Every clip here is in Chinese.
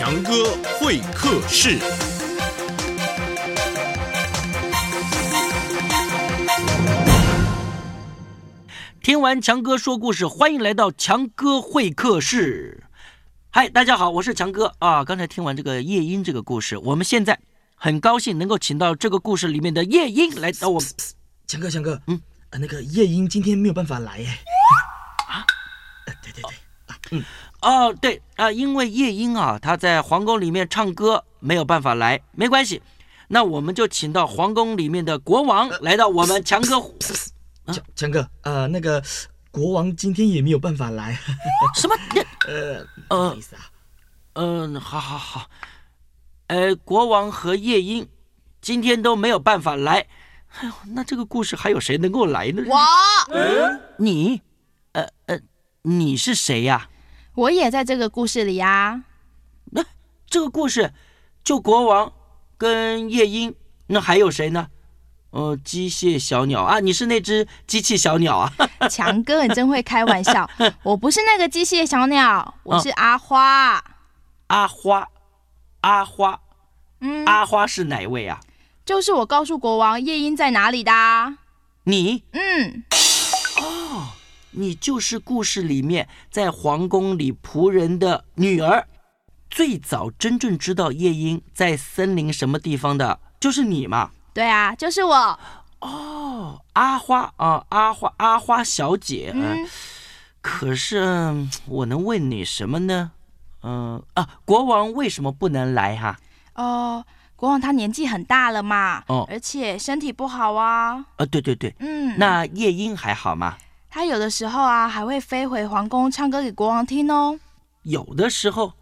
强哥会客室。听完强哥说故事，欢迎来到强哥会客室。嗨，大家好，我是强哥啊。刚才听完这个夜莺这个故事，我们现在很高兴能够请到这个故事里面的夜莺来到我们。强哥，强哥，嗯，呃，那个夜莺今天没有办法来耶。啊？呃，对对对，啊，嗯，哦，对啊，因为夜莺啊，他在皇宫里面唱歌，没有办法来，没关系。那我们就请到皇宫里面的国王来到我们强哥。强强哥，呃，那个国王今天也没有办法来。什么？呃，不好意思啊。嗯，好好好。呃，国王和夜莺今天都没有办法来。哎呦，那这个故事还有谁能够来呢？我，你，呃呃，你是谁呀？我也在这个故事里呀。那这个故事就国王跟夜莺，那还有谁呢？呃，机械小鸟啊，你是那只机器小鸟啊？强哥，你真会开玩笑。我不是那个机械小鸟，我是阿花。阿花，阿花，嗯，阿花是哪位啊？就是我告诉国王夜莺在哪里的啊。你，嗯，你就是故事里面在皇宫里仆人的女儿，最早真正知道夜莺在森林什么地方的，就是你嘛？对啊，就是我。哦，阿花啊，阿花，阿花小姐。嗯，可是嗯我能问你什么呢？嗯啊，国王为什么不能来哈、哦，国王他年纪很大了嘛，哦而且身体不好啊。啊，对对对，嗯，那夜莺还好吗？他有的时候啊还会飞回皇宫唱歌给国王听哦。有的时候，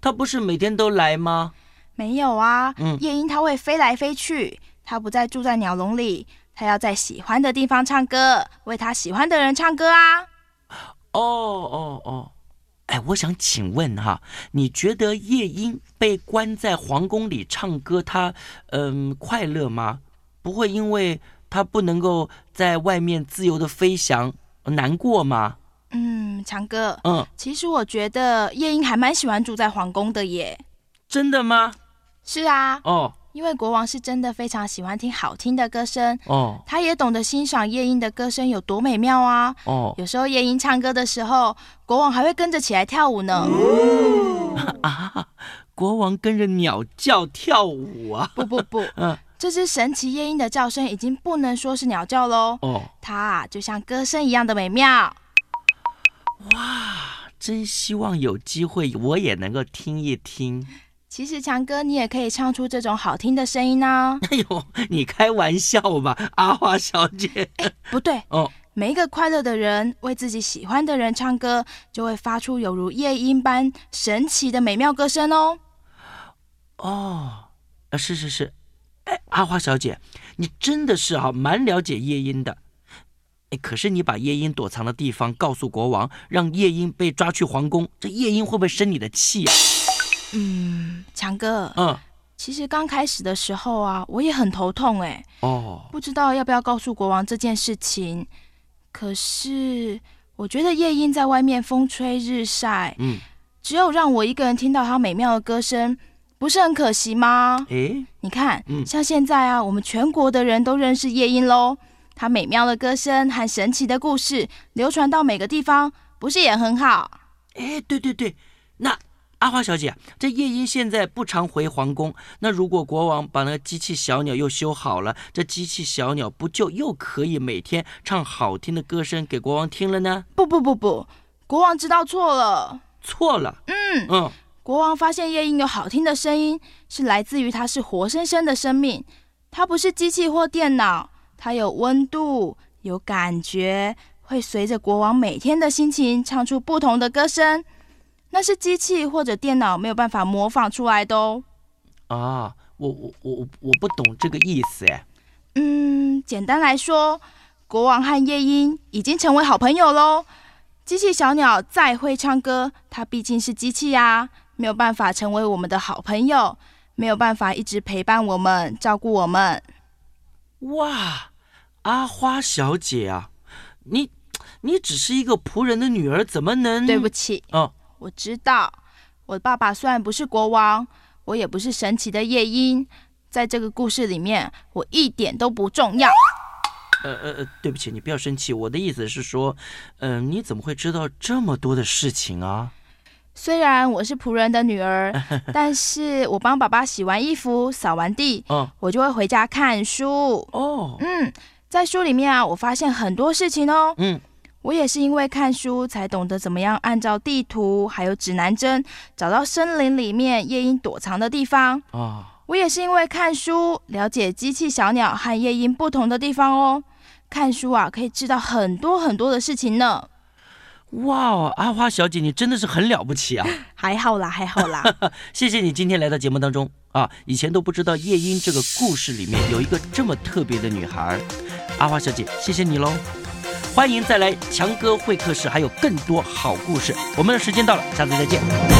他不是每天都来吗？没有啊，嗯夜莺它会飞来飞去，它不再住在鸟笼里，它要在喜欢的地方唱歌，为它喜欢的人唱歌啊。哦哦哦，哎，我想请问哈，你觉得夜莺被关在皇宫里唱歌，它嗯快乐吗？不会因为它不能够在外面自由的飞翔难过吗？嗯，强哥，嗯，其实我觉得夜莺还蛮喜欢住在皇宫的耶。真的吗？是啊，哦因为国王是真的非常喜欢听好听的歌声，哦他也懂得欣赏夜莺的歌声有多美妙啊。哦有时候夜莺唱歌的时候，国王还会跟着起来跳舞呢。啊！国王跟着鸟叫跳舞啊！不不不，嗯这只神奇夜莺的叫声已经不能说是鸟叫喽。哦，它啊，就像歌声一样的美妙。哇真希望有机会我也能够听一听。其实强哥，你也可以唱出这种好听的声音呢、哎呦，你开玩笑吧，阿花小姐。不对，哦每一个快乐的人为自己喜欢的人唱歌，就会发出有如夜莺般神奇的美妙歌声哦。哦，啊，是是是，哎，阿花小姐，你真的是啊，蛮了解夜莺的。哎，可是你把夜莺躲藏的地方告诉国王，让夜莺被抓去皇宫，这夜莺会不会生你的气呀、嗯，强哥，嗯，其实刚开始的时候啊，我也很头痛哎，哦，不知道要不要告诉国王这件事情。可是我觉得夜莺在外面风吹日晒，嗯，只有让我一个人听到它美妙的歌声，不是很可惜吗？诶，你看，嗯像现在啊，我们全国的人都认识夜莺喽。它美妙的歌声和神奇的故事流传到每个地方，不是也很好？哎，对对对，那阿花小姐，这夜莺现在不常回皇宫，那如果国王把那个机器小鸟又修好了，这机器小鸟不就又可以每天唱好听的歌声给国王听了呢？不不不不，国王知道错了。错了，嗯，嗯，国王发现夜莺有好听的声音，是来自于它是活生生的生命，它不是机器或电脑，它有温度，有感觉，会随着国王每天的心情唱出不同的歌声。那是机器或者电脑没有办法模仿出来的哦。啊，我我我我不懂这个意思哎。嗯，简单来说，国王和夜莺已经成为好朋友喽。机器小鸟再会唱歌，它毕竟是机器呀、没有办法成为我们的好朋友，没有办法一直陪伴我们、照顾我们。哇，阿花小姐啊，你你只是一个仆人的女儿，怎么能？对不起，哦，我知道，我爸爸虽然不是国王，我也不是神奇的夜莺，在这个故事里面，我一点都不重要。呃呃呃，对不起，你不要生气。我的意思是说，嗯，你怎么会知道这么多的事情啊？虽然我是仆人的女儿，但是我帮爸爸洗完衣服、扫完地，嗯，我就会回家看书。哦，嗯，在书里面啊，我发现很多事情哦。嗯，我也是因为看书才懂得怎么样按照地图还有指南针找到森林里面夜莺躲藏的地方。啊，我也是因为看书了解机器小鸟和夜莺不同的地方哦。看书啊，可以知道很多很多的事情呢。哇哦，阿花小姐，你真的是很了不起啊！还好啦，还好啦。谢谢你今天来到节目当中啊！以前都不知道夜莺这个故事里面有一个这么特别的女孩，阿花小姐，谢谢你喽！欢迎再来强哥会客室，还有更多好故事。我们的时间到了，下次再见。